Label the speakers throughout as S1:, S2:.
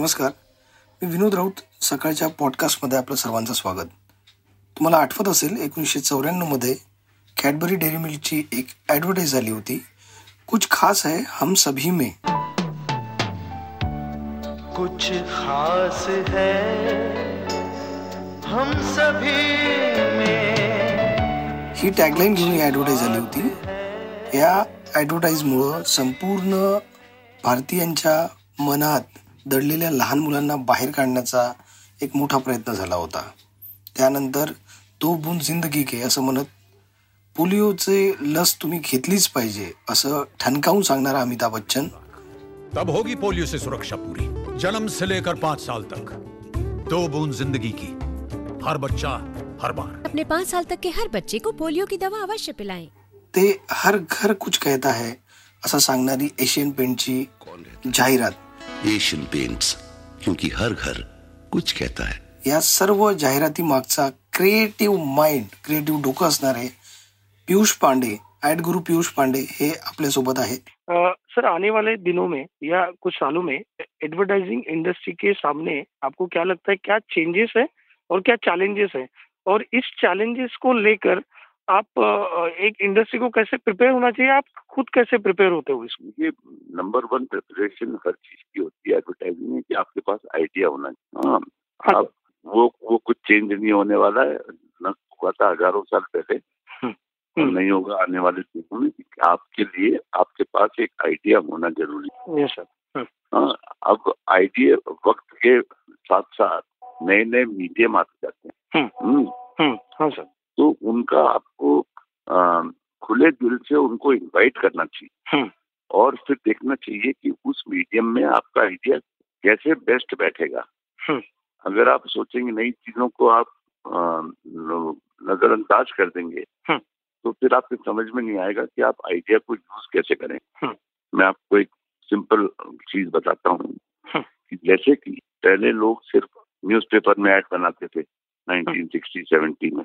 S1: नमस्कार. मी विनोद राऊत सकाळच्या पॉडकास्टमध्ये आपलं सर्वांचं स्वागत. तुम्हाला आठवत असेल एकोणीसशे चौऱ्याण्णवमध्ये कॅडबरी डेअरी मिल्कची एक ॲडव्हर्टाईज झाली होती. कुछ खास है हम सभी में.
S2: कुछ खास है हम सभी में.
S1: ही टॅगलाईन घेऊन ही ॲडव्हर्टाईज झाली होती. या ॲडव्हर्टाईजमुळं संपूर्ण भारतीयांच्या मनात दडलेल्या लहान मुलांना बाहेर काढण्याचा एक मोठा प्रयत्न झाला होता. त्यानंतर तो बुन जिंदगी के असं म्हणत पोलिओचे लस तुम्ही घेतलीच पाहिजे असं ठणकावून सांगणारा अमिताभ बच्चन.
S3: तब होगी पोलियो से सुरक्षा पूरी जन्म से लेकर पाँच साल तक. दो बूंद जिंदगी की हर बच्चा हर बार.
S4: अपने पाँच साल तक के हर बच्चे को पोलियो की दवा अवश्य पिलाएं।
S1: ते हर घर कुछ कहता है असं सांगणारी एशियन पेंटची जाहिरात.
S5: एशियन पेंट्स क्योंकि हर घर कुछ कहता है।
S1: या सर्व जाहिराती मागचा क्रिएटिव्ह माइंड क्रिएटिव्ह डोकं असणारे पियुष पांडे ऍड गुरु पियुष पांडे हे आपल्या सोबत आहेत.
S6: सर आने वाले दिनों में या कुछ सालों में एडवर्टाइजिंग इंडस्ट्री के सामने आपको क्या लगता है क्या चेंजेस है और क्या चैलेंजेस है? और इस चैलेंजेस को लेकर आप एक इंडस्ट्री को कैसे प्रिपेयर होना चाहिए? आप खुद कैसे प्रिपेयर होते हो इसमें
S7: ये नंबर वन प्रिपरेशन हर चीज़ की होती है एडवर्टाइजिंग में कि आपके पास आइडिया होना चाहिए। हाँ
S6: हाँ।
S7: अब वो वो कुछ चेंज नहीं होने वाला है। न हुआ था हज़ारों साल पहले।
S6: हम्म।
S7: नहीं होगा आने वाले दिनों में आपके लिए आपके पास एक आइडिया होना ज़रूरी है।
S6: सर
S7: हाँ अब आइडिया वक्त के साथ साथ नए नए मीडियम आते जाते हैं। हम्म,
S6: हम्म। हाँ सर
S7: तो उनका आपको अ, खुले दिल से उनको इनवाइट करना चाहिए
S6: हम्म
S7: और फिर देखना चाहिए कि उस मीडियम में आपका आइडिया कैसे बेस्ट बैठेगा
S6: हम्म
S7: अगर आप सोचेंगे नई चीज़ों को आप नजरअंदाज कर देंगे
S6: हम्म।
S7: तो फिर आपको समझ में नहीं आएगा कि आप आइडिया को यूज़ कैसे करें। मैं आपको एक सिंपल चीज़ बताता हूँ। कि जैसे कि पहले लोग सिर्फ़ न्यूज़पेपर में ऐड बनाते थे 1960 70 में।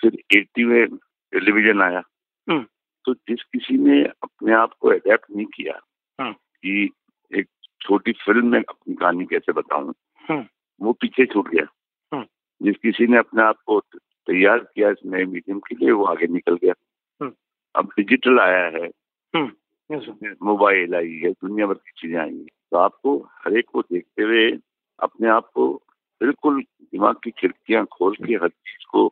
S7: फिर 80 में टेलीविज़न आया
S6: हम्म।
S7: तो जिस किसी ने अपने आप को अडेप्ट नहीं किया
S6: हम्म।
S7: कि एक छोटी फ़िल्म में अपनी कहानी कैसे बताऊँ
S6: हम्म।
S7: वो पीछे छूट गया
S6: हम्म।
S7: जिस किसी ने अपने आप को तैयार किया इस नए मीडियम के लिए वो आगे निकल गया
S6: हम्म।
S7: अब डिजिटल आया है मोबाइल आई है दुनिया भर की चीज़ें आई हैं तो आपको हर एक को देखते हुए अपने आप को बिल्कुल दिमाग की खिड़कियाँ खोल के हर चीज़ को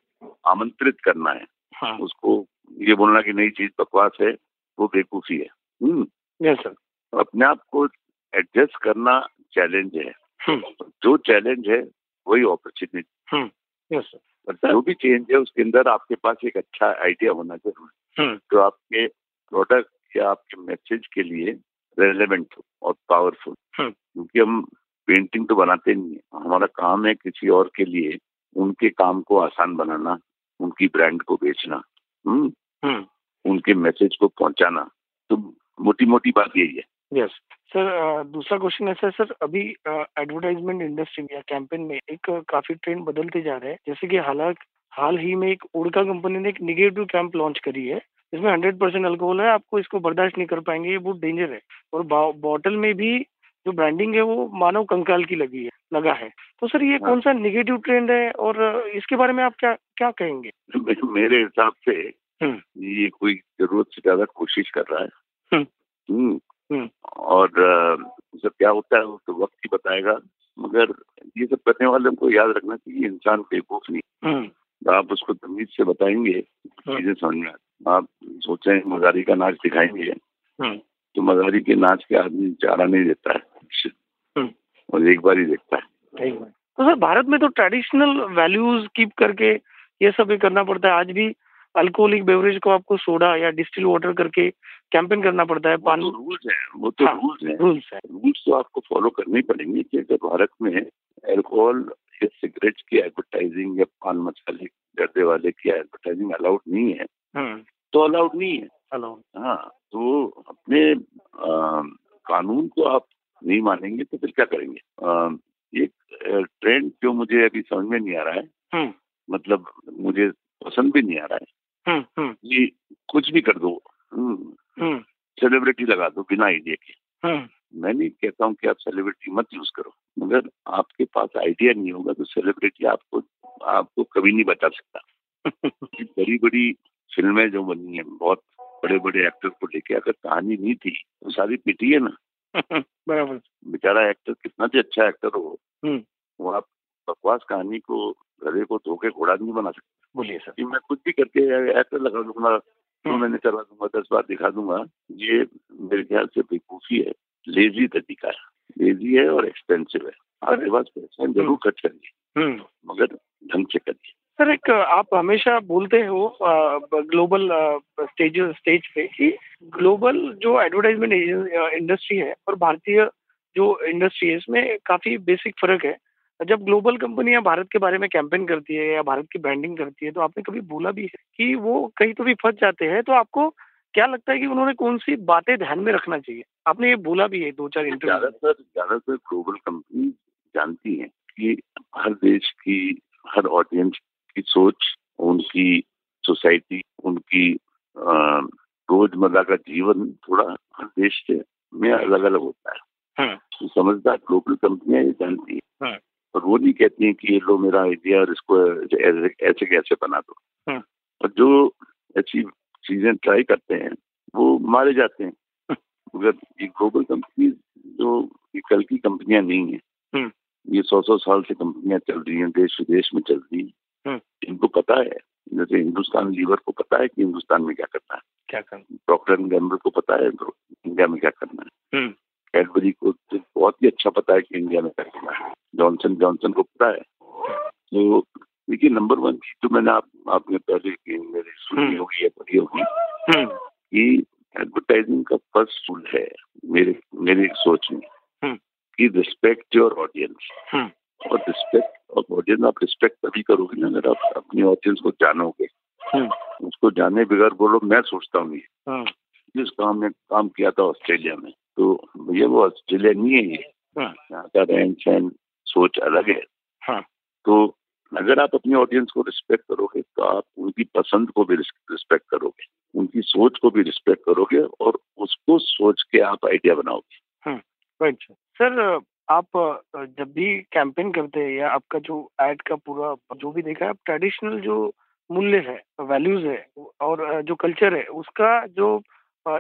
S7: आमंत्रित करना है।
S6: हाँ।
S7: उसको ये बोलना कि नई चीज़ बकवास है वो बेवकूफ़ी है। हम्म।
S6: यस सर
S7: अपने आप को एडजस्ट करना चैलेंज है।
S6: हम्म।
S7: जो चैलेंज है वही अपॉर्चुनिटी
S6: यस सर
S7: जो भी चेंज है उसके अंदर आपके पास एक अच्छा आइडिया होना ज़रूरी है।
S6: हम्म।
S7: जो आपके प्रोडक्ट या आपके मैसेज के लिए रेलेवेंट हो और पावरफुल
S6: हम्म।
S7: क्योंकि हम पेंटिंग तो बनाते नहीं है। हमारा काम है किसी और के लिए उनके काम को आसान बनाना उनकी ब्रांड को बेचना हम्म?
S6: हम्म।
S7: उनके मैसेज को पहुंचाना तो मोटी मोटी बात यही है।
S6: यस सर दूसरा क्वेश्चन ऐसा है सर अभी एडवर्टाइजमेंट इंडस्ट्री में या कैंपेन में एक काफ़ी ट्रेंड बदलते जा रहे हैं। जैसे कि हालाँकि हाल ही में एक उड़का कंपनी ने एक निगेटिव कैंप लॉन्च करी है इसमें हंड्रेड परसेंट अल्कोहल है आपको इसको बर्दाश्त नहीं कर पाएँगे ये बहुत डेंजर है। और बॉटल में भी जो ब्रांडिंग है वो मानव कंकाल की लगी है लगा है। तो सर ये कौन सा निगेटिव ट्रेंड है और इसके बारे में आप क्या क्या कहेंगे?
S7: मेरे हिसाब से
S6: हम्म।
S7: ये कोई ज़रूरत से ज़्यादा कोशिश कर रहा है।
S6: हम्म।
S7: हम्म।
S6: हम्म।
S7: और सब क्या होता है वो तो वक्त ही बताएगा मगर ये सब करने वाले को याद रखना चाहिए इंसान बेवकूफ़ नहीं
S6: हम्म।
S7: आप उसको तमीज से बताएँगे चीज़ें समझ में आप सोचे मजारी का नाच दिखाएँगे। तो मजारी के नाच के आदमी चारा नहीं देता है।
S6: हम्म।
S7: और एक बार ही देखता है।
S6: तो सर भारत में तो ट्रेडिशनल वैल्यूज़ कीप करके ये सब भी करना पड़ता है। आज भी अल्कोहलिक बेवरेज को आपको सोडा या डिस्टिल वाटर करके कैंपेन करना पड़ता है। पानी
S7: तो रूल्स है वो तो रूल्स है।
S6: रूल्स है।
S7: रूल्स तो आपको फॉलो करने पड़ेंगे कि अगर भारत में अल्कोहल या सिगरेट की एडवर्टाइजिंग या पान मसाले जर्दे वाले की एडवर्टाइजिंग अलाउड नहीं है
S6: हम्म।
S7: तो अलाउड नहीं है।
S6: हेलो
S7: हाँ तो अपने अ, कानून को आप नहीं मानेंगे तो फिर क्या करेंगे? अ, एक ट्रेंड जो मुझे अभी समझ में नहीं आ रहा है
S6: हम्म।
S7: मतलब मुझे पसंद भी नहीं आ रहा है
S6: हम्म हम्म।
S7: कि कुछ भी कर दो सेलिब्रिटी लगा दो बिना आइडिया के। मैं नहीं कहता हूँ कि आप सेलिब्रिटी मत यूज़ करो मगर आपके पास आइडिया नहीं होगा तो सेलिब्रिटी आपको आपको कभी नहीं बचा सकता। बड़ी बड़ी फ़िल्में जो बनी है बहुत बड़े बड़े एक्टर को लेके अगर कहानी नहीं थी तो सारी पिटी है ना।
S6: बराबर।
S7: बेचारा एक्टर कितना भी अच्छा एक्टर हो
S6: हम्म।
S7: वो आप बकवास कहानी को गधे को धोके घोड़ा नहीं बना सकते।
S6: बोलिए सर।
S7: मैं कुछ भी करके एक्टर लगा दूँगा तो
S6: हम्म।
S7: मैंने करवा दूँगा दस बार दिखा दूँगा ये मेरे ख्याल से बेवकूफ़ी है। लेजी तरीका है। लेजी है और एक्सपेंसिव है। आपके पास पैसे ज़रूर खर्च करिए।
S6: हम्म।
S7: मगर ढंग से करिए।
S6: सर, एक, आप हमेशा बोलते हो ग्लोबल स्टेज स्टेज पे कि ग्लोबल जो एडवर्टाइजमेंट इंडस्ट्री है और भारतीय जो इंडस्ट्री है, इसमें काफ़ी बेसिक फ़र्क है। जब ग्लोबल कंपनियाँ भारत के बारे में कैंपेन करती है या भारत की ब्रांडिंग करती है तो आपने कभी बोला भी है कि वो कहीं तो भी फंस जाते हैं तो आपको क्या लगता है कि उन्होंने कौन सी बातें ध्यान में रखना चाहिए? आपने ये बोला भी है दो चार इंटरव्यू
S7: ज़्यादातर ज़्यादातर ग्लोबल कंपनी जानती है कि हर देश की, हर ऑडियंस की सोच उनकी सोसाइटी उनकी रोज़मर्रा का जीवन थोड़ा हर देश से में अलग अलग होता है
S6: हाँ,
S7: तो समझदार ग्लोबल कंपनियाँ ये जानती है
S6: हाँ।
S7: और वो नहीं कहती हैं कि ये लो मेरा आइडिया और इसको ऐसे ऐसे कैसे बना दो
S6: हाँ।
S7: और जो ऐसी चीज़ें ट्राई करते हैं वो मारे जाते हैं मगर ये ग्लोबल कंपनी जो ये कल की कंपनियाँ नहीं है। ये सौ सौ साल से कंपनियाँ चल रही हैं देश विदेश में चल रही हैं। इनको पता है। जैसे हिंदुस्तान लीवर को पता है कि हिंदुस्तान में क्या करना है।
S6: क्या करना
S7: डॉक्टर एंड गैम्बल को पता है तो इंडिया में क्या करना है।
S6: हम्म,
S7: कैडबरी को तो बहुत ही अच्छा पता है कि इंडिया में क्या करना है। जॉनसन जॉनसन को पता है। तो देखिए नंबर वन चीज़ तो मैंने आप आपने पहले की मेरी सुनी
S6: हम्म।
S7: होगी या पढ़ी होगी
S6: हम्म,
S7: कि एडवर्टाइजिंग का फ़र्स्ट रूल है मेरे मेरी सोच में। कि रिस्पेक्ट योर ऑडियंस और रिस्पेक्ट और ऑडियंस आप रिस्पेक्ट तभी करोगे ना अगर आप अपनी ऑडियंस को जानोगे।
S6: हम्म,
S7: उसको जाने बगैर बोलो मैं सोचता हूँ ये।
S6: हाँ,
S7: जिस काम में काम किया था ऑस्ट्रेलिया में तो भैया वो ऑस्ट्रेलिया नहीं है ये।
S6: हाँ,
S7: यहाँ का रहन सहन सोच अलग है।
S6: हाँ,
S7: तो अगर आप अपनी ऑडियंस को रिस्पेक्ट करोगे तो आप उनकी पसंद को भी रिस्पेक्ट करोगे उनकी सोच को भी रिस्पेक्ट करोगे और उसको सोच के आप आइडिया बनाओगे।
S6: राइट सर आप जब भी कैंपेन करते हैं या आपका जो एड का पूरा, जो भी देखा है, आप ट्रेडिशनल जो मूल्य है वैल्यूज़ है, और जो कल्चर है, उसका जो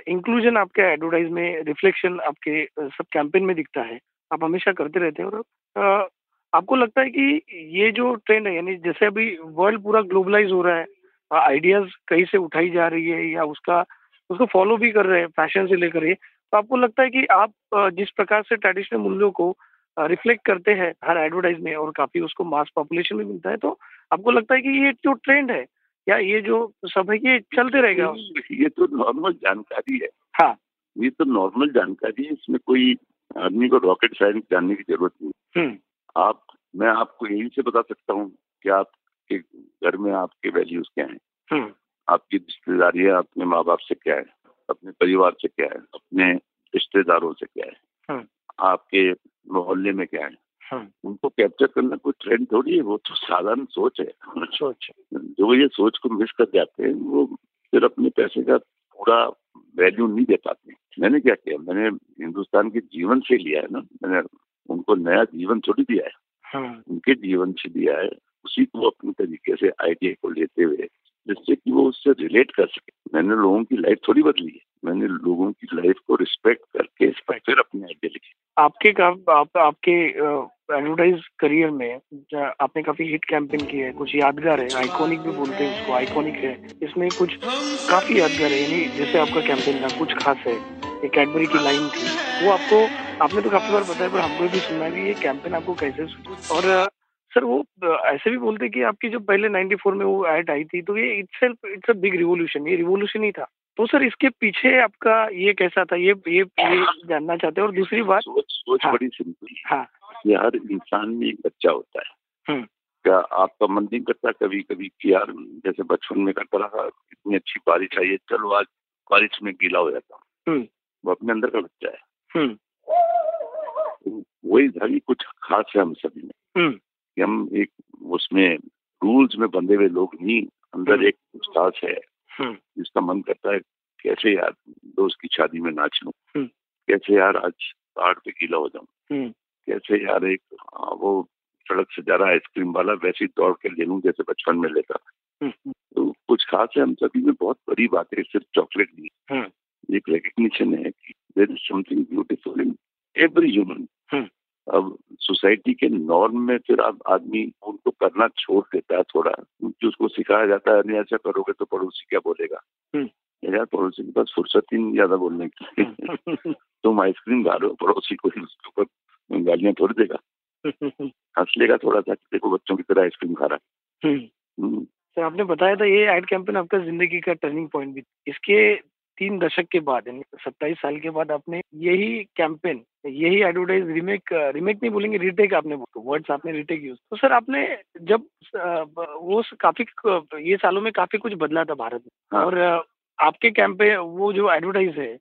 S6: इंक्लूजन आपके एडवर्टाइज में रिफ्लेक्शन आपके सब कैंपेन में दिखता है। आप हमेशा करते रहते हैं और आपको लगता है कि ये जो ट्रेंड है, यानी जैसे अभी वर्ल्ड पूरा ग्लोबलाइज हो रहा है आइडियाज़ कहीं से उठाई जा रही है या उसका, उसको फॉलो भी कर रहे हैं फ़ैशन से लेकर ये तो आपको लगता है कि आप जिस प्रकार से ट्रेडिशनल मूल्यों को रिफ्लेक्ट करते हैं हर एडवर्टाइज में और काफ़ी उसको मास पॉपुलेशन में मिलता है तो आपको लगता है कि ये जो ट्रेंड है या ये जो सब है ये चलते रहेगा?
S7: ये तो नॉर्मल जानकारी है।
S6: हाँ।
S7: ये तो नॉर्मल जानकारी है इसमें कोई आदमी को रॉकेट साइंस जानने की ज़रूरत नहीं।
S6: हम्म।
S7: आप मैं आपको यही से बता सकता हूँ कि आपके घर में आपके वैल्यूज़ क्या हैं।
S6: हम्म।
S7: आपकी रिश्तेदारी अपने माँ बाप से क्या है अपने परिवार से क्या है अपने रिश्तेदारों से क्या है।
S6: हम्म।
S7: आपके मोहल्ले में क्या है?
S6: हम्म
S7: उनको कैप्चर करना कोई ट्रेंड थोड़ी है वो तो साधारण सोच है।
S6: अच्छा
S7: जो ये सोच को मिस कर जाते हैं वो फिर अपने पैसे का पूरा वैल्यू नहीं दे पाते। मैंने क्या किया? मैंने हिंदुस्तान के जीवन से लिया है ना मैंने उनको नया जीवन थोड़ी दिया है।
S6: हाँ।
S7: उनके जीवन से दिया है उसी को अपने तरीके से आइडिया को लेते हुए जिससे कि वो उससे रिलेट कर सके। मैंने लोगों की लाइफ थोड़ी बदली है। मैंने लोगों की लाइफ को रिस्पेक्ट करके फिर अपने आइडिया लिखे।
S6: आपके आप, आपके एडवर्टाइज करियर में आपने काफ़ी हिट कैंपेन किए हैं कुछ यादगार है आइकॉनिक भी बोलते हैं उसको आइकॉनिक है इसमें कुछ काफ़ी यादगार है यानी जैसे आपका कैंपेन था कुछ खास है एक कैडबरी की लाइन थी वो आपको आपने तो काफ़ी बार बताया पर हमको भी सुनना है ये कैंपेन आपको कैसे और सर वो ऐसे भी बोलते कि आपकी जो पहले 94 में वो एड आई थी तो ये itself it's a big revolution ये रिवोल्यूशन ही था। तो सर इसके पीछे आपका ये कैसा था? ये ये ये जानना चाहते हैं। और दूसरी बात?
S7: सोच सोच
S6: हाँ।
S7: बड़ी सिंपल हाँ। कि हर इंसान में एक बच्चा होता है।
S6: हम्म।
S7: क्या आपका मन नहीं करता कभी कभी कि यार जैसे बचपन में करता रहा इतनी अच्छी बारिश आई है चलो आज बारिश में गीला हो जाता हूँ।
S6: हम्म।
S7: वो अपने अंदर का बच्चा है।
S6: हम्म।
S7: वही धरी कुछ खास है हम सभी में। कि हम एक उसमें रूल्स में बंधे हुए लोग नहीं अंदर। एक उस्ताद है। जिसका मन करता है कैसे यार दोस्त की शादी में नाच लूँ?
S6: हम्म।
S7: कैसे यार आज पहाड़ पे गीला हो जाऊँ?
S6: हम्म,
S7: कैसे यार एक वो सड़क से जा रहा आइसक्रीम वाला वैसे ही दौड़ के ले लूँ जैसे बचपन में लेता था।
S6: हम्म, हम्म,
S7: तो कुछ खास है हम सभी में बहुत बड़ी बात है सिर्फ़ चॉकलेट नहीं।
S6: हम्म,
S7: एक रिकग्निशन है कि there is something beautiful in every human
S6: hmm.
S7: अब सोसाइटी के नॉर्म में फिर अब आदमी उनको करना छोड़ देता है थोड़ा। क्योंकि उसको सिखाया जाता है नहीं ऐसा करोगे तो पड़ोसी क्या बोलेगा?
S6: हम्म।
S7: यार पड़ोसी के पास फुर्सत ही नहीं ज़्यादा बोलने की।
S6: हम्म,
S7: तुम आइसक्रीम खा रहे हो पड़ोसी को उसके ऊपर गालियाँ थोड़ी देगा।
S6: हम्म,
S7: हंस लेगा थोड़ा सा देखो बच्चों की तरह आइसक्रीम खा रहा
S6: हम्म।
S7: है। हम्म,
S6: सर आपने बताया था ये एड कैंपेन आपका ज़िंदगी का टर्निंग पॉइंट भी। इसके तीन दशक के बाद यानी सत्ताईस साल के बाद आपने यही कैंपेन यही एडवर्टाइज रीमेक रीमेक नहीं बोलेंगे रिटेक आपने वर्ड्स आपने रिटेक यूज़ तो सर आपने जब वो काफ़ी ये सालों में काफ़ी कुछ बदला था भारत में
S7: हाँ।
S6: और आपके कैंपेन वो जो एडवर्टाइज है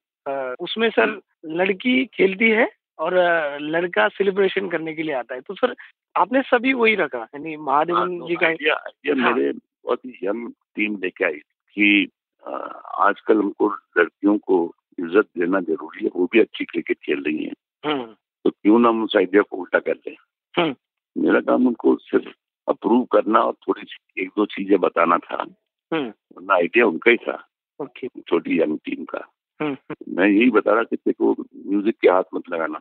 S6: उसमें सर लड़की खेलती है और लड़का सेलिब्रेशन करने के लिए आता है तो सर आपने सभी वही रखा यानी
S7: हाँ,
S6: महादेवन
S7: तो
S6: जी का हाँ।
S7: मेरे बहुत ही यंग टीम लेके आई कि आजकल हमको लड़कियों को इज़्ज़त देना ज़रूरी है वो भी अच्छी क्रिकेट खेल रही हैं।
S6: हम्म,
S7: तो क्यों ना हम उस आइडिया को उल्टा कर लें
S6: हम्म,
S7: मेरा काम उनको सिर्फ़ अप्रूव करना और थोड़ी सी एक दो चीज़ें बताना था।
S6: हम्म,
S7: वरना आइडिया उनका ही था। छोटी यंग टीम का। मैं यही बता रहा कि देखो म्यूज़िक के हाथ मत लगाना।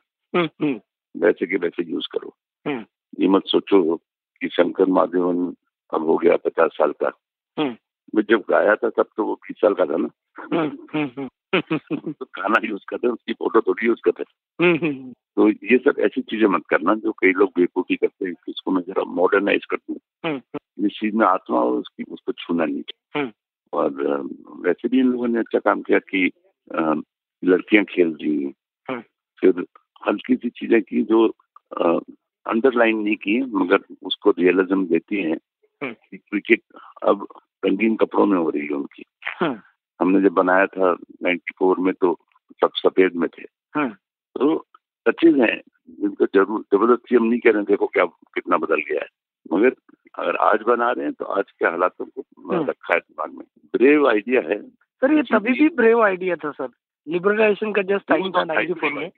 S7: वैसे के वैसे यूज़ करो। ये मत सोचो कि शंकर महादेवन अब हो गया पचास साल का। मैं जब गाया था तब तो वो बीस साल का था ना।
S6: हम्म, हम्म, हम्म,
S7: तो गाना यूज़ करते हैं उसकी फ़ोटो थोड़ी यूज़ करते हैं तो ये सब ऐसी चीज़ें मत करना जो कई लोग बेवकूफ़ी करते हैं इसको मैं जरा मॉडर्नाइज कर दूँ।
S6: हम्म,
S7: जिस चीज़ में आत्मा हो उसकी उसको छूना नहीं। और वैसे भी इन लोगों ने अच्छा काम किया कि लड़कियाँ खेल रही हैं। फिर हल्की सी चीज़ें की जो अंडरलाइन नहीं की मगर उसको रियलिज्म देती हैं। क्रिकेट अब रंगीन कपड़ों में हो रही है उनकी।
S6: हम्म,
S7: हमने जब बनाया था 94 में तो सब सफ़ेद में थे।
S6: हम्म,
S7: तो टचेज हैं जिनको ज़रूर ज़बरदस्ती हम नहीं कह रहे हैं, देखो क्या कितना बदल गया है। मगर अगर आज बना रहे हैं तो आज के हालातों को। रखा है दिमाग में। ब्रेव आइडिया है।
S6: सर ये तभी भी ब्रेव आइडिया था सर। लिबरलाइजेशन का जस्ट टाइम था
S7: तो
S6: नाइन्टी फोर में।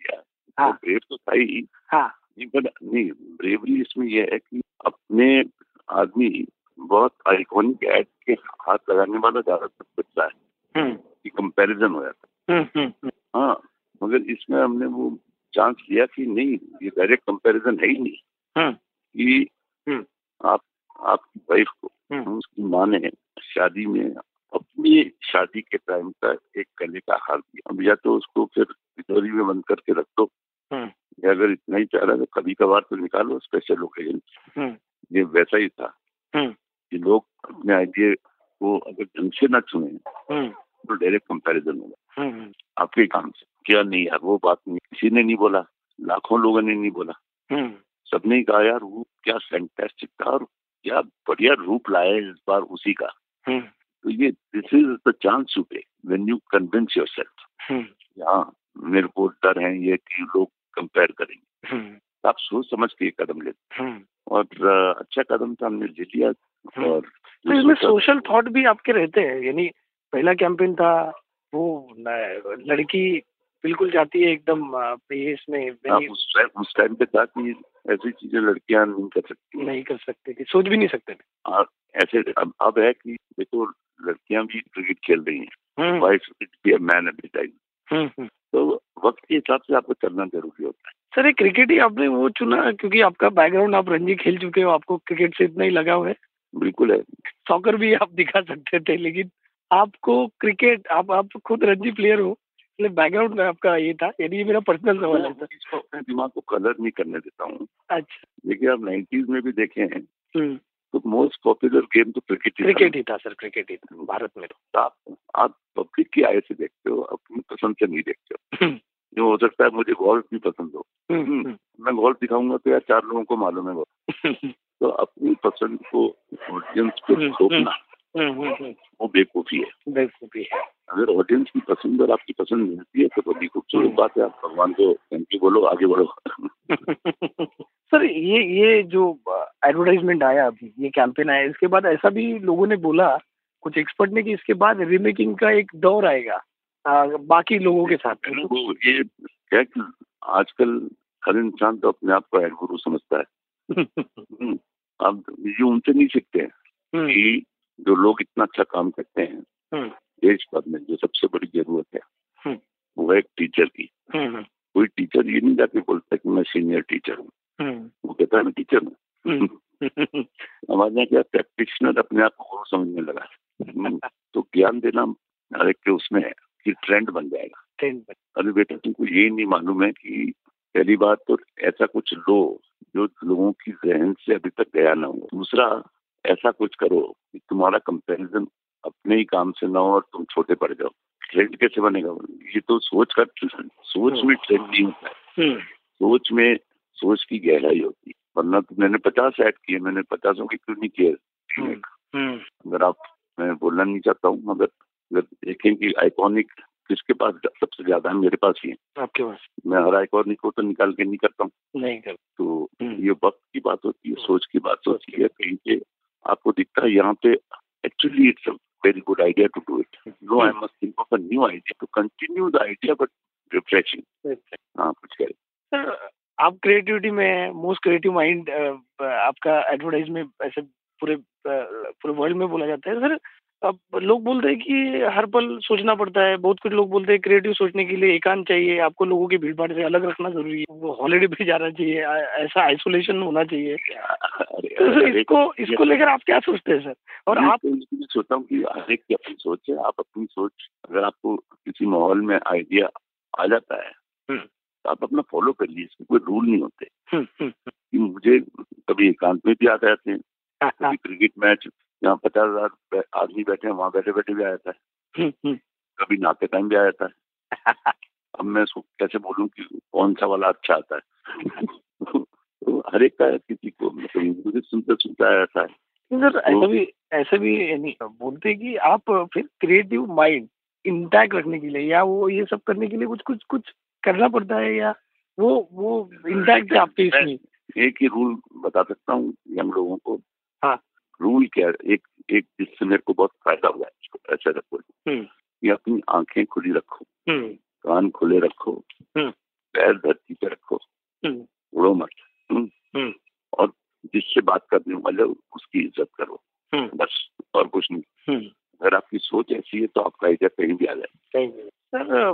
S7: हाँ। वो ब्रेव तो था ही।
S6: हाँ।
S7: नहीं नहीं ब्रेवरी इसमें यह है कि अपने आदमी बहुत आइकॉनिक एड के हाथ लगाने वाला ज़्यादातर बचता है।
S6: हम्म,
S7: कि कंपैरिजन हो जाता
S6: हम्म, हम्म, हम्म,
S7: है हाँ मगर इसमें हमने वो चांस लिया कि नहीं ये डायरेक्ट कंपैरिजन है ही नहीं। कि। आप आपकी वाइफ को। उसकी माँ ने शादी में अपनी शादी के टाइम का एक कले का हार दिया। अब या तो उसको फिर तिजोरी में बंद करके रख दो। या अगर इतना ही चाह रहा है तो कभी कभार तो निकालो स्पेशल ओकेजन ये वैसा ही था। कि लोग अपने आइडिया को अगर ढंग से न चुने
S6: हम्म,
S7: तो डायरेक्ट कंपैरिजन होगा आपके काम से। क्या नहीं यार वो बात नहीं। किसी ने नहीं बोला लाखों लोगों ने नहीं बोला।
S6: हम्म,
S7: सबने ही कहा यार वो क्या फैंटेस्टिक था और क्या बढ़िया रूप लाए इस बार उसी का।
S6: हम्म,
S7: तो ये this is the chance you take when you convince yourself
S6: hmm,
S7: हाँ मेरे को डर है ये कि लोग कंपेयर करेंगे। आप सोच समझ के कदम लेते। और अच्छा कदम था हमने ले लिया। और
S6: तो इसमें सोशल थॉट भी आपके रहते हैं यानी पहला कैंपेन था वो लड़की बिल्कुल जाती है एकदम ये इसमें
S7: हाँ, उस टाइम पे था कि ऐसी चीज़ें लड़कियाँ नहीं कर सकती
S6: नहीं कर सकते थे सोच भी नहीं सकते थे।
S7: और ऐसे अब अब है कि देखो लड़कियाँ भी क्रिकेट खेल रही हैं। Wife be a man every time. तो वक्त के हिसाब से आपको चलना ज़रूरी होता है।
S6: सर ये क्रिकेट ही आपने वो चुना क्योंकि आपका बैकग्राउंड आप रणजी खेल चुके हो आपको क्रिकेट से इतना ही लगाव है।
S7: बिल्कुल है।
S6: सॉकर भी आप दिखा सकते थे लेकिन आपको क्रिकेट आप आप खुद रणजी प्लेयर हो इसलिए बैकग्राउंड में आपका ये था यानी ये मेरा पर्सनल सवाल है
S7: इसको अपने दिमाग को कलर नहीं करने देता हूँ।
S6: अच्छा।
S7: देखिए आप नाइन्टीज में भी देखे हैं
S6: हम्म,
S7: तो मोस्ट पॉपुलर गेम तो क्रिकेट ही
S6: क्रिकेट ही था सर क्रिकेट ही था भारत में तो।
S7: तो आप आप पब्लिक की आय से देखते हो अपनी पसंद से नहीं देखते हो।
S6: हम्म,
S7: जो हो सकता है मुझे गोल्फ भी पसंद हो।
S6: हम्म, हम्म,
S7: मैं गोल्फ दिखाऊँगा तो यार चार लोगों को मालूम है वो।
S6: हम्म,
S7: तो अपनी पसंद को ऑडियंस को
S6: हम्म,
S7: थोपना
S6: हम्म, हम्म, हम्म,
S7: वो बेवकूफ़ी है।
S6: बेवकूफ़ी है।
S7: अगर ऑडियंस की पसंद और आपकी पसंद मिलती है तो बड़ी खूबसूरत बात है आप भगवान को थैंक यू बोलो आगे बढ़ो।
S6: सर ये ये जो एडवर्टाइजमेंट आया अभी ये कैंपेन आया इसके बाद ऐसा भी लोगों ने बोला कुछ एक्सपर्ट ने कि इसके बाद रीमेकिंग का एक दौर आएगा। आ, बाकी लोगों के साथ।
S7: वो ये क्या कि आजकल हर इंसान तो अपने आप को हेड गुरु समझता है। हम्म, अब ये उनसे नहीं सीखते हैं
S6: हम्म,
S7: कि जो लोग इतना अच्छा काम करते हैं
S6: हम्म,
S7: देश भर में जो सबसे बड़ी ज़रूरत है। वो है एक टीचर की। कोई टीचर ये नहीं जाके बोलता कि मैं सीनियर टीचर हूँ। वो कहता है मैं टीचर हूँ। हमारे यहाँ क्या प्रैक्टिशनर अपने आप को गुरु समझने लगा तो ज्ञान देना हर एक के उसमें है। कि ट्रेंड बन जाएगा।
S6: पर।
S7: अरे बेटा तुमको ये नहीं मालूम है कि पहली बात तो ऐसा कुछ लो जो लोगों की जहन से अभी तक गया ना हो। दूसरा ऐसा कुछ करो कि तुम्हारा कंपैरिजन अपने ही काम से ना हो और तुम छोटे पड़ जाओ। ट्रेंड कैसे बनेगा? ये तो सोच का सोच में ट्रेंड नहीं होता है।
S6: हम्म,
S7: सोच में सोच की गहराई होती है। वरना तो मैंने पचास ऐड किए मैंने पचासों की क्यों नहीं किए
S6: हम्म,
S7: अगर आप मैं बोलना नहीं चाहता हूँ मगर अगर देखें कि आइकॉनिक किसके पास सबसे ज़्यादा है मेरे पास ही है।
S6: आपके पास?
S7: मैं हर आइकॉनिक को तो निकाल के नहीं करता हूँ।
S6: नहीं कर
S7: तो
S6: हम्म।
S7: ये वक्त की बात होती है सोच की बात होती है कहीं पे आपको दिखता है यहाँ पे actually it's a very good idea to do it no I must think of a new idea to continue the idea but refreshing हाँ कुछ करें।
S6: सर आप क्रिएटिविटी में मोस्ट क्रिएटिव माइंड आपका एडवर्टाइज में ऐसे पूरे पूरे वर्ल्ड में बोला जाता है। सर अब लोग बोलते हैं कि हर पल सोचना पड़ता है बहुत कुछ लोग बोलते हैं क्रिएटिव सोचने के लिए एकांत चाहिए आपको लोगों की भीड़ भाड़ से अलग रखना ज़रूरी है वो हॉलीडे पे जाना चाहिए ऐसा आइसोलेशन होना चाहिए। तो इसको इसको लेकर आप क्या सोचते हैं सर? और आप
S7: तो सोचता हूँ कि हर एक की अपनी सोच है आप अपनी सोच अगर आपको किसी माहौल में आइडिया आ जाता है
S6: हम्म।
S7: तो आप अपना फॉलो कर लीजिए इसमें कोई रूल नहीं होते।
S6: हम्म, हम्म,
S7: कि मुझे कभी एकांत में भी आ जाते हैं क्रिकेट मैच जहाँ पचास हज़ार आदमी बैठे हैं वहाँ बैठे बैठे भी आ जाता है
S6: हम्म, हम्म,
S7: कभी नाते टाइम भी आ जाता है अब मैं उसको कैसे बोलूँ कि कौन सा वाला अच्छा आता है? तो हर एक का किसी को मतलब मुझे सुनते सुनता ऐसा है
S6: सर ऐसा भी ऐसा भी यानी बोलते कि आप फिर क्रिएटिव माइंड इंटैक्ट रखने के लिए या वो ये सब करने के लिए कुछ कुछ कुछ करना पड़ता है या वो वो इंटैक्ट है आपके इसमें?
S7: एक ही रूल बता सकता हूँ यंग लोगों को
S6: हाँ।
S7: रूल क्या एक एक जिससे मेरे को बहुत फ़ायदा हुआ है ऐसा रखो कि। अपनी आँखें खुली रखो
S6: हम्म,
S7: कान खुले रखो
S6: हम्म।
S7: पैर धरती पे रखो
S6: हम्म,
S7: उड़ो मत। और जिससे बात करने वाले उसकी इज़्ज़त करो। बस और कुछ नहीं। अगर आपकी सोच ऐसी है तो आपका आइडिया कहीं भी आ जाए।
S6: सर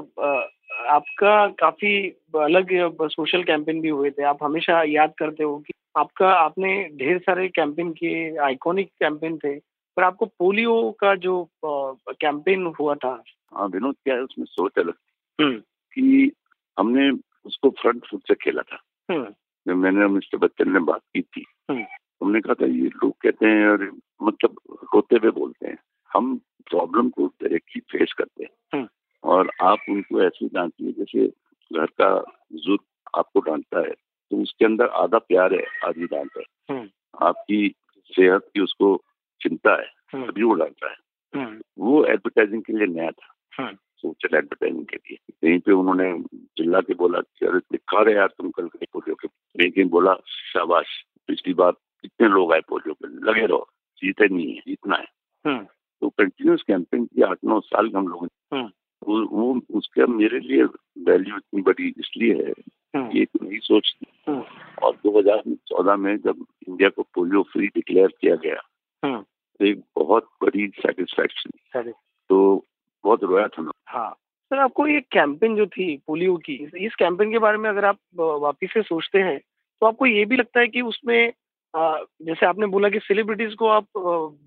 S6: आपका काफ़ी अलग सोशल कैंपेन भी हुए थे। आप हमेशा याद करते हो कि आपका आपने ढेर सारे कैंपेन किए आइकॉनिक कैंपेन थे पर आपको पोलियो का जो कैंपेन हुआ था?
S7: हाँ विनोद क्या है उसमें सोच अलग
S6: हम्म,
S7: कि हमने उसको फ्रंट फुट से खेला था।
S6: हम्म,
S7: जब मैंने मिस्टर बच्चन ने बात की थी
S6: हम्म।
S7: हमने कहा था ये लोग कहते हैं और मतलब रोते हुए बोलते हैं हम प्रॉब्लम को डायरेक्टली फेस करते हैं। और आप उनको ऐसे डांटिए जैसे घर का बुज़ुर्ग आपको डांटता है। तो उसके अंदर आधा प्यार है आधी डांट है।
S6: हम्म।
S7: आपकी सेहत की उसको चिंता है
S6: हम्म,
S7: तभी वो डांटता है।
S6: हम्म,
S7: वो एडवर्टाइजिंग के लिए नया था।
S6: हम्म,
S7: सोशल एडवर्टाइजिंग के लिए। कहीं पे उन्होंने चिल्ला के बोला कि अरे दिखा रहे यार तुम कल के पोलियो के लेकिन बोला शाबाश पिछली बार कितने लोग आए पोलियो पे लगे रहो जीते नहीं है जीतना है।
S6: हम्म,
S7: तो कंटिन्यूस कैंपेन की आठ नौ साल हम लोग
S6: हम्म।
S7: वो, वो उसका मेरे लिए वैल्यू इतनी बड़ी इसलिए है
S6: हम्म,
S7: कि एक नई सोच थी।
S6: हम्म,
S7: और 2014 में जब इंडिया को पोलियो फ्री डिक्लेयर किया गया
S6: हम्म,
S7: तो एक बहुत बड़ी सेटिस्फैक्शन तो बहुत रोया था मैं।
S6: हाँ। सर आपको ये कैंपेन जो थी पोलियो की इस- कैंपेन के बारे में अगर आप वापिस से सोचते हैं तो आपको ये भी लगता है कि उसमें जैसे आपने बोला कि सेलिब्रिटीज को आप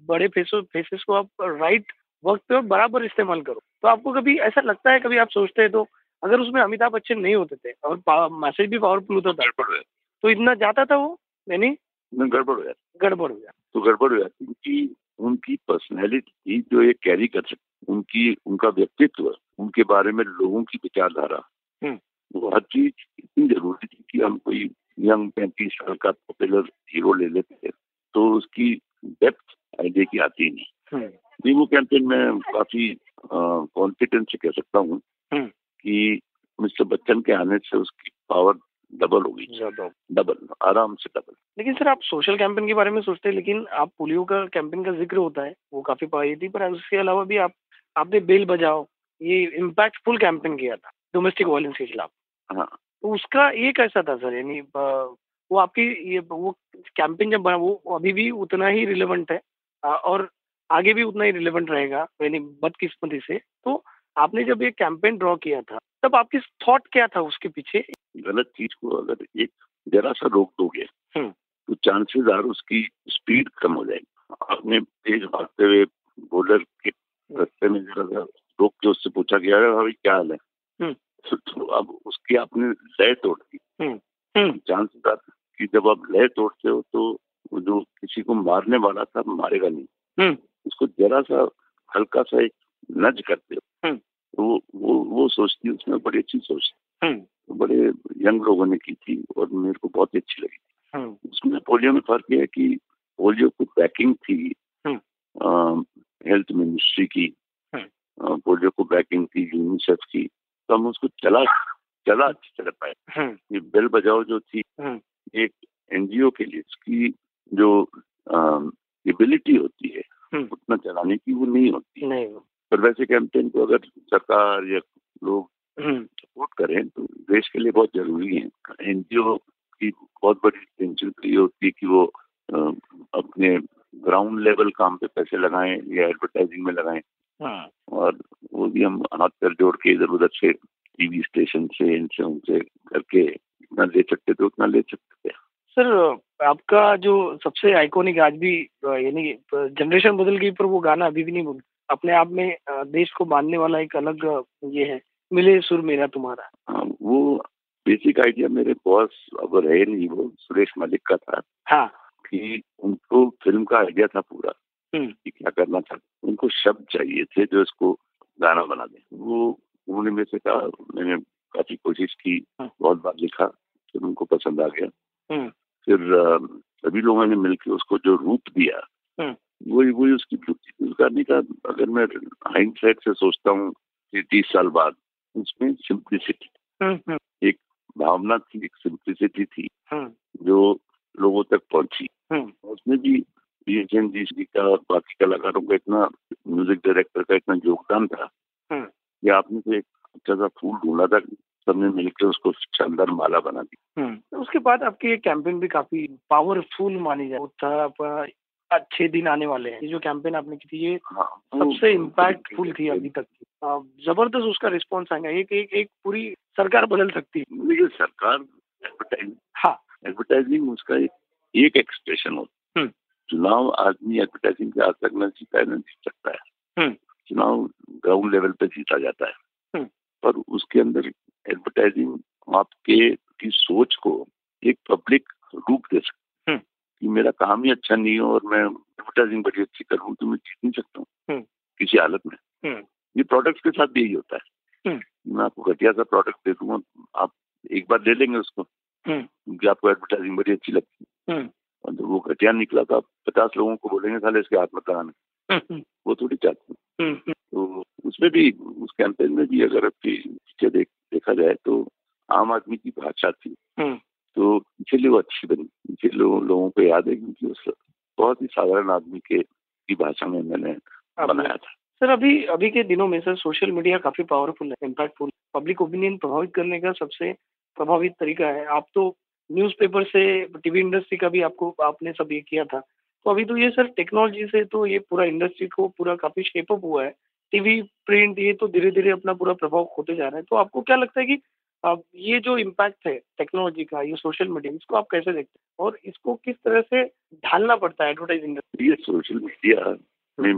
S6: बड़े फेसो फेसेस को आप राइट वक्त पे और बराबर इस्तेमाल करो। तो आपको कभी ऐसा लगता है कभी आप सोचते हैं तो अगर उसमें अमिताभ बच्चन नहीं होते थे और मैसेज भी पावरफुल होता था? तो इतना जाता था वो? यानी?
S7: गड़बड़ हुआ
S6: गड़बड़ हो गया
S7: तो गड़बड़ हुआ क्योंकि उनकी पर्सनैलिटी जो ये कैरी कर सकती उनकी उनका व्यक्तित्व उनके बारे में लोगों की विचारधारा।
S6: हम्म।
S7: वो हर चीज़ इतनी ज़रूरी थी कि हम कोई यंग पैंतीस साल का पॉपुलर हीरो ले लेते थे। तो उसकी डेप्थ आइडिया की आती ही नहीं। नहीं वो कैंपेन में काफ़ी कॉन्फिडेंस से कह सकता हूँ
S6: हम्म।
S7: कि मिस्टर बच्चन के आने से उसकी पावर डबल हो गई। डबल आराम से डबल
S6: लेकिन सर आप सोशल कैंपेन के बारे में सोचते हैं लेकिन आप पोलियो का कैंपेन का ज़िक्र होता है वो काफ़ी पाई थी पर उसके अलावा भी आप आपने बेल बजाओ ये इम्पैक्टफुल कैंपेन किया था डोमेस्टिक वायलेंस के खिलाफ।
S7: हाँ।
S6: तो उसका ये कैसा था सर यानी वो आपकी ये वो कैंपेन जब बना वो अभी भी उतना ही रिलेवेंट है और आगे भी उतना ही रिलेवेंट रहेगा यानी बदकिस्मती से। तो आपने जब ये कैंपेन ड्रॉ किया था तब आपकी थॉट क्या था उसके पीछे?
S7: गलत चीज़ को अगर एक जरा सा रोक दोगे
S6: हम्म।
S7: तो चांसेस आर उसकी स्पीड कम हो जाएगी। आपने तेज भागते हुए बॉर्डर के रास्ते में जरा सा रोक के उससे पूछा कि अरे भाई क्या हाल है?
S6: हम्म।
S7: तो, तो अब उसकी आपने लय तोड़ दी।
S6: हम्म।
S7: चांसेस आर कि जब आप लय तोड़ते हो तो वो जो किसी को मारने वाला था मारेगा नहीं।
S6: हम्म।
S7: उसको जरा सा हल्का सा एक नज करते हो।
S6: हम्म।
S7: वो सोचती उसमें बड़ी अच्छी सोच
S6: हम्म।
S7: तो बड़े यंग लोगों ने की थी और मेरे को बहुत अच्छी लगी।
S6: हम्म।
S7: उसमें पोलियो में फ़र्क ये है कि पोलियो को बैकिंग थी
S6: हम्म।
S7: हेल्थ मिनिस्ट्री की। पोलियो को बैकिंग थी यूनिसेफ की। तो हम उसको चला चला अच्छी तरह पाए ये बेल बजाओ जो थी एक एनजीओ के लिए उसकी जो एबिलिटी होती है। उतना चलाने की वो नहीं होती।
S6: नहीं
S7: पर वैसे कैंपेन को अगर सरकार या लोग सपोर्ट करें तो देश के लिए बहुत ज़रूरी है। एनजीओ की बहुत बड़ी टेंशन तो ये होती है कि वो अपने ग्राउंड लेवल काम पे पैसे लगाएँ या एडवर्टाइजिंग में लगाएँ।
S6: हाँ।
S7: और वो भी हम हाथ पैर जोड़ के इधर उधर से टीवी स्टेशन से इनसे उनसे करके जितना ले सकते थे उतना ले सकते थे।
S6: सर आपका जो सबसे आइकॉनिक आज भी यानी जनरेशन बदल गई पर वो गाना अभी भी नहीं भूल अपने आप में देश को बांधने वाला एक अलग ये है। मिले सुर मेरा तुम्हारा।
S7: हाँ, वो बेसिक आइडिया मेरे बॉस अब रहे नहीं वो सुरेश मलिक का था।
S6: हाँ।
S7: कि उनको फ़िल्म का आइडिया था पूरा
S6: हम्म।
S7: कि क्या करना था। उनको शब्द चाहिए थे जो इसको गाना बना दे। वो उन्होंने मेरे से कहा मैंने काफ़ी कोशिश की
S6: हाँ।
S7: बहुत बार लिखा फिर उनको पसंद आ गया।
S6: हम्म।
S7: फिर सभी लोगों ने मिलकर उसको जो रूप दिया
S6: हम्म।
S7: वही वही उसकी ब्यूटी थी। उस गाने का अगर मैं हाइंड साइड से सोचता हूँ कि तीस साल बाद उसमें सिंप्लिसिटी
S6: हम्म हम्म।
S7: एक भावना थी एक सिंप्लिसिटी थी
S6: हम्म।
S7: जो लोगों तक पहुँची। उसमें भी बीएचएन जी का और बाकी कलाकारों का इतना म्यूज़िक डायरेक्टर का इतना योगदान था कि आपने तो एक अच्छा सा फूल ढूंढा था सबने मिलकर उसको शानदार माला बना दी।
S6: उसके बाद आपकी ये कैंपेन भी काफ़ी पावरफुल मानी जाए आपका अच्छे दिन आने वाले हैं। ये जो कैंपेन आपने की थी ये
S7: हाँ,
S6: सबसे इम्पैक्टफुल थी अभी तक की। ज़बरदस्त उसका रिस्पॉन्स आएगा। एक एक एक पूरी सरकार बदल सकती है।
S7: देखिए सरकार एडवर्टाइजिंग
S6: हाँ।
S7: एडवर्टाइजिंग उसका एक, एक एक्सप्रेशन होता
S6: हम्म।
S7: है चुनाव आदमी एडवर्टाइजिंग के आज तक न जीता है न जीत सकता है।
S6: हम्म।
S7: चुनाव ग्राउंड लेवल पे जीता जाता है।
S6: हम्म।
S7: पर उसके अंदर एडवर्टाइजिंग आपके की सोच को एक पब्लिक रूप दे सकती
S6: हम्म।
S7: कि मेरा काम ही अच्छा नहीं हो और मैं एडवर्टाइजिंग बड़ी अच्छी करूँ तो मैं जीत नहीं सकता हूँ
S6: हम्म।
S7: किसी हालत में।
S6: हम्म।
S7: ये प्रोडक्ट्स के साथ भी यही होता है।
S6: हम्म।
S7: मैं आपको घटिया सा प्रोडक्ट दे दूँगा आप एक बार ले लेंगे उसको। क्योंकि आपको एडवर्टाइजिंग बड़ी अच्छी लगती है। और जब वो घटिया निकला तो आप पचास लोगों को बोलेंगे साले इसके हाथ लगाना।
S6: हम्म
S7: वो थोड़ी चाहते हैं। तो उसमें भी उस कैंपेन में भी अगर आपकी पीछे देख, जाए तो आम आदमी की भाषा थी तो इसीलिए वो अच्छी बनी। इसीलिए लोगों लोगों को याद है क्योंकि उस बहुत ही साधारण आदमी के की भाषा में मैंने बनाया था।
S6: सर अभी अभी के दिनों में सर सोशल मीडिया काफ़ी पावरफुल है इम्पैक्टफुल पब्लिक ओपिनियन प्रभावित करने का सबसे प्रभावित तरीका है। आप तो न्यूज़पेपर से टीवी इंडस्ट्री का भी आपको आपने सब ये किया था। तो अभी तो ये सर टेक्नोलॉजी से तो ये पूरा इंडस्ट्री को पूरा काफ़ी शेपअप हुआ है। टीवी प्रिंट ये तो धीरे धीरे अपना पूरा प्रभाव खोते जा रहा है। तो आपको क्या लगता है कि अब ये जो इम्पैक्ट है टेक्नोलॉजी का ये सोशल मीडिया इसको आप कैसे देखते हैं? और इसको किस तरह से ढालना पड़ता है एडवर्टाइजिंग इंडस्ट्री
S7: ये सोशल मीडिया में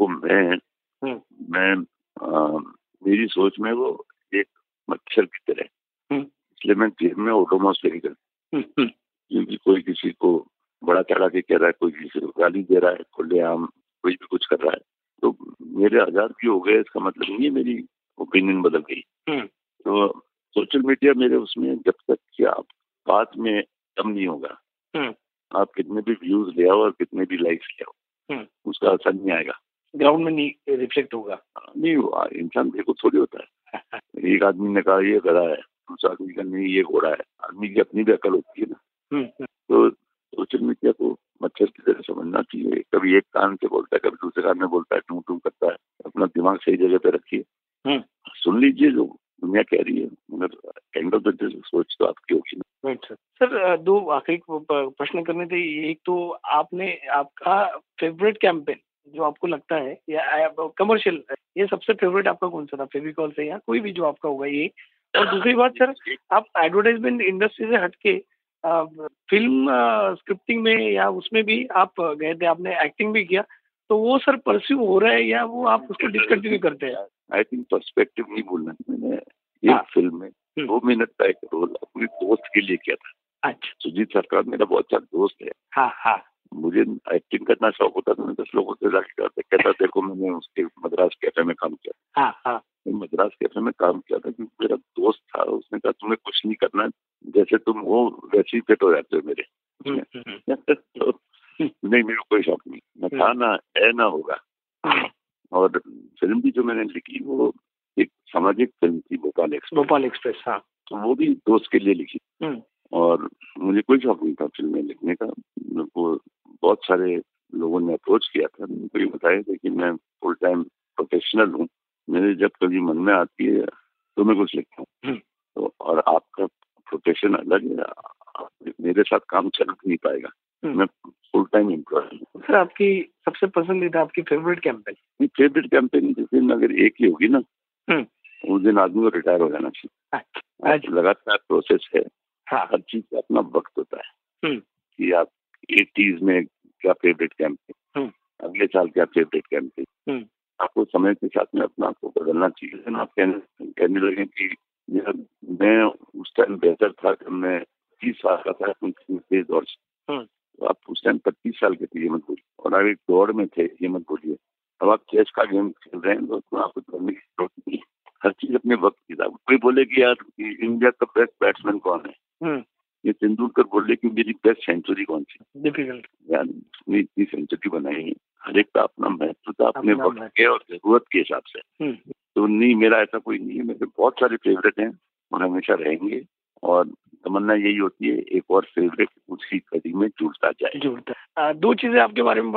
S7: वो मैं
S6: हम्म।
S7: मैं आ, मेरी सोच में वो एक मच्छर की तरह
S6: हम्म।
S7: इसलिए मैं जेब में ऑटोमोस
S6: हम्म हम्म।
S7: क्योंकि कोई किसी को बड़ा चढ़ा के कह रहा है कोई किसी को गाली दे रहा है खुलेआम कोई भी कुछ कर रहा है। तो मेरे आज़ाद भी हो गए इसका मतलब नहीं है मेरी ओपिनियन बदल गई।
S6: हम्म।
S7: तो सोशल मीडिया मेरे उसमें जब तक कि आप बात में कम नहीं होगा
S6: हम्म।
S7: आप कितने भी व्यूज़ ले आओ और कितने भी लाइक्स ले आओ
S6: हम्म।
S7: उसका असर नहीं आएगा।
S6: ग्राउंड में नहीं रिफ्लेक्ट होगा।
S7: नहीं हुआ इंसान देखो थोड़ी होता है। एक आदमी ने कहा ये गधा है दूसरा आदमी का नहीं ये घोड़ा है। आदमी की अपनी भी अकल होती है ना।
S6: हम्म
S7: तो सोशल मीडिया को मच्छर की तरह समझना चाहिए। कभी एक कान से बोलता है कभी दूसरे कान में बोलता है टू टू करता है। अपना दिमाग सही जगह पे रखिए। सुन लीजिए जो दुनिया कह रही है। मगर एंड ऑफ़ द डे सोच तो आपकी होगी ना।
S6: राइट सर सर दो आखिरी प्रश्न करने थे। एक तो आपने, आपका फेवरेट कैंपेन जो आपको लगता है, या कमर्शियल ये सबसे फेवरेट आपका कौन सा था? फेविकॉल से या कोई भी जो आपका होगा, ये। और दूसरी बात सर आप एडवर्टाइजमेंट इंडस्ट्री से हटके फ़िल्म स्क्रिप्टिंग में या उसमें भी आप गए थे, आपने एक्टिंग भी किया तो वो सर परस्यू हो रहा है या वो आप उसको डिसकंटिन्यू करते हैं?
S7: आई थिंक पर्सपेक्टिव नहीं बोलना मैंने एक हाँ। फ़िल्म में। दो मिनट का एक रोल अपने दोस्त के लिए किया था।
S6: अच्छा।
S7: सुजीत सरकार मेरा बहुत अच्छा दोस्त है।
S6: हाँ हाँ।
S7: मुझे एक्टिंग करना शौक होता था मैं दस लोगों से जाके करता कहता देखो मैंने उसके मद्रास कैफ़े में काम किया
S6: हाँ हाँ।
S7: मैं मद्रास कैफ़े में काम किया था क्योंकि मेरा दोस्त था उसने कहा तुम्हें कुछ नहीं करना जैसे तुम हो वैसे ही फिट हो जाते हो मेरे।
S6: हम्म, हम्म, हम्म।
S7: तो नहीं मेरे कोई शौक नहीं। मैं था ना है ना होगा।
S6: हम्म।
S7: और फ़िल्म भी जो मैंने लिखी वो एक सामाजिक फ़िल्म थी भोपाल एक्सप्रेस।
S6: भोपाल एक्सप्रेस हाँ।
S7: तो वो भी दोस्त के लिए लिखी।
S6: हम्म।
S7: और मुझे कोई शौक नहीं था फ़िल्में लिखने का। मेरे को बहुत सारे लोगों ने अप्रोच किया था। उनको ये बताया था कि मैं फुल टाइम प्रोफेशनल हूँ। मेरे जब कभी मन में आती है तो मैं कुछ लिखता हूँ।
S6: हम्म।
S7: तो और आपका प्रोफेशन अलग है। मेरे साथ काम चल नहीं पाएगा।
S6: हम्म।
S7: मैं फुल टाइम एम्प्लॉय हूँ।
S6: सर आपकी सबसे पसंदीदा आपकी फेवरेट कैंपेन
S7: फेवरेट कैंपेन जिस दिन अगर एक ही होगी ना
S6: हम्म।
S7: उस दिन आदमी को रिटायर हो जाना चाहिए
S6: आज
S7: लगातार प्रोसेस है
S6: हाँ
S7: हर चीज़ का अपना वक्त होता है
S6: हम्म।
S7: कि आप एटीज में क्या फेवरेट कैंपेन
S6: हम्म।
S7: अगले साल क्या फेवरेट कैंपेन। आपको समय के साथ में अपना आपको बदलना चाहिए आप कहने कहने लगे कि मैं उस टाइम बेहतर था जब मैं तीस साल का था तेज दौड़ से। तो आप उस टाइम पच्चीस साल के थे ये मत बोलिए। और आप एक दौड़ में थे ये मत बोलिए। अब आप चेस का गेम खेल रहे हैं तो आपको दौड़ने की ज़रूरत नहीं है। हर चीज़ अपने वक्त की था। कोई बोले कि यार इंडिया का बेस्ट बैट्समैन कौन है?
S6: हम्म।
S7: ये तेंदुलकर बोले कि मेरी बेस्ट सेंचुरी कौन सी?
S6: डिफ़िकल्ट
S7: यार उसने इतनी सेंचुरी बनाई है। हर एक का अपना महत्व था अपने वक्त के और ज़रूरत के हिसाब से।
S6: हम्म।
S7: तो नहीं मेरा ऐसा कोई नहीं है। मेरे बहुत सारे फेवरेट हैं और हमेशा रहेंगे। और तमन्ना यही होती है एक और फेवरेट उसी कड़ी में जुड़ता जाए।
S6: जुड़ता दो चीज़ें आपके बारे में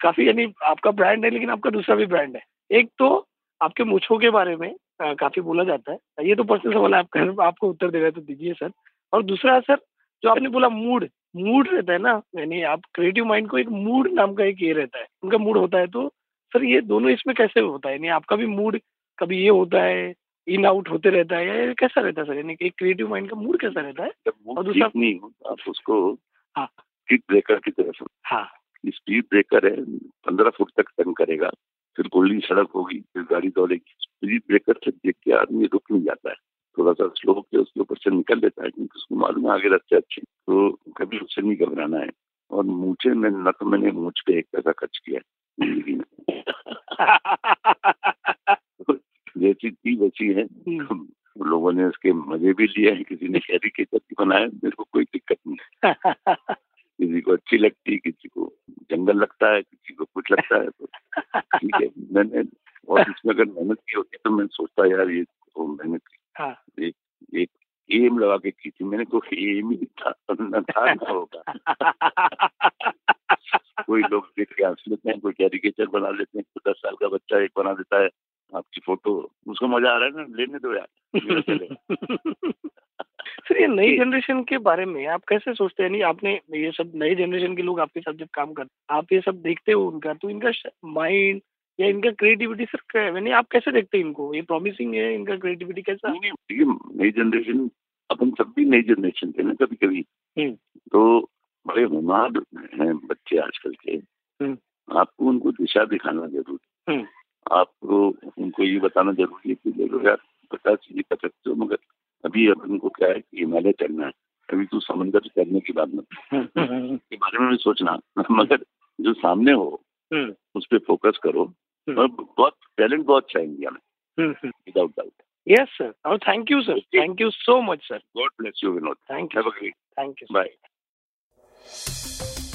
S6: काफ़ी यानी आपका ब्रांड है लेकिन आपका दूसरा भी ब्रांड है। एक तो आपके मूछों के बारे में आ, काफ़ी बोला जाता है। ये तो पर्सनल सवाल है आप कह- आपको उत्तर दे रहे तो दीजिए सर। और दूसरा सर जो आपने बोला मूड मूड रहता है ना यानी आप क्रिएटिव माइंड को एक मूड नाम का एक ये रहता है उनका मूड होता है तो सर ये दोनों इसमें कैसे होता है? यानी आपका भी मूड कभी ये होता है इन आउट होते रहता है या कैसा रहता है सर? यानी एक क्रिएटिव माइंड का मूड कैसा रहता है? और दूसरा-
S7: नहीं आप उसको
S6: हाँ।
S7: स्पीड ब्रेकर की तरह समझो।
S6: हाँ।
S7: स्पीड ब्रेकर है पंद्रह फुट तक टर्न करेगा फिर खुली सड़क होगी फिर गाड़ी दौड़ेगी। स्पीड ब्रेकर से देख के आदमी रुक नहीं जाता है। थोड़ा सा स्लो होकर उसके ऊपर से निकल लेता है क्योंकि उसको मालूम है आगे रास्ते अच्छे। तो कभी उससे नहीं घबराना है। और मूछे में न तो मैंने मूछ पे एक पैसा खर्च किया है ज़िंदगी में। जैसी थी वैसी है।
S6: हम्म।
S7: लोगों ने उसके मज़े भी लिए हैं। किसी ने कैरिकेचर भी बनाया मेरे को कोई दिक्कत नहीं किसी को अच्छी लगती किसी को जंगल लगता है किसी को कुछ लगता है तो ठीक है। मैंने और इसमें अगर मेहनत की होती तो मैं सोचता यार ये तो मेहनत की
S6: हाँ।
S7: एक एक एम लगा के की थी। मैंने कोई एम ही था न था न होगा। कोई लोग देख के हंस लेते हैं कोई कैरिकेचर बना लेते हैं दस साल का बच्चा एक बना देता है। आपकी फ़ोटो उसको मज़ा आ रहा है ना लेने दो यार
S6: सर ये नई जनरेशन के बारे में आप कैसे सोचते हैं नहीं आपने ये सब नई जनरेशन के लोग आपके साथ जब काम करते आप ये सब देखते हो उनका तो इनका माइंड या इनका क्रिएटिविटी सर क्या है? यानी आप कैसे देखते हैं इनको ये प्रॉमिसिंग है इनका क्रिएटिविटी कैसा
S7: नहीं, नहीं, नई जनरेशन अपन सब भी नई जनरेशन थे ना कभी कभी
S6: हम्म।
S7: तो बड़े होनहार हैं बच्चे आजकल के
S6: हम्म।
S7: आपको उनको दिशा दिखाना ज़रूरी
S6: हम्म।
S7: आपको उनको ये बताना ज़रूरी है कि देखो यार पचास चीज़ें कर सकते हो मगर अभी अपन को क्या है कि हिमालय चढ़ना है। अभी तू समंदर चढ़ने की बात मत के बारे में भी सोचना। मगर जो सामने हो
S6: हम्म,
S7: उस पर फोकस करो।
S6: हम्म।
S7: और बहुत टैलेंट बहुत अच्छा है इंडिया में। विदाउट डाउट
S6: यस सर और thank you sir thank you so much sir
S7: God bless you Vinod
S6: thank you thank you
S7: bye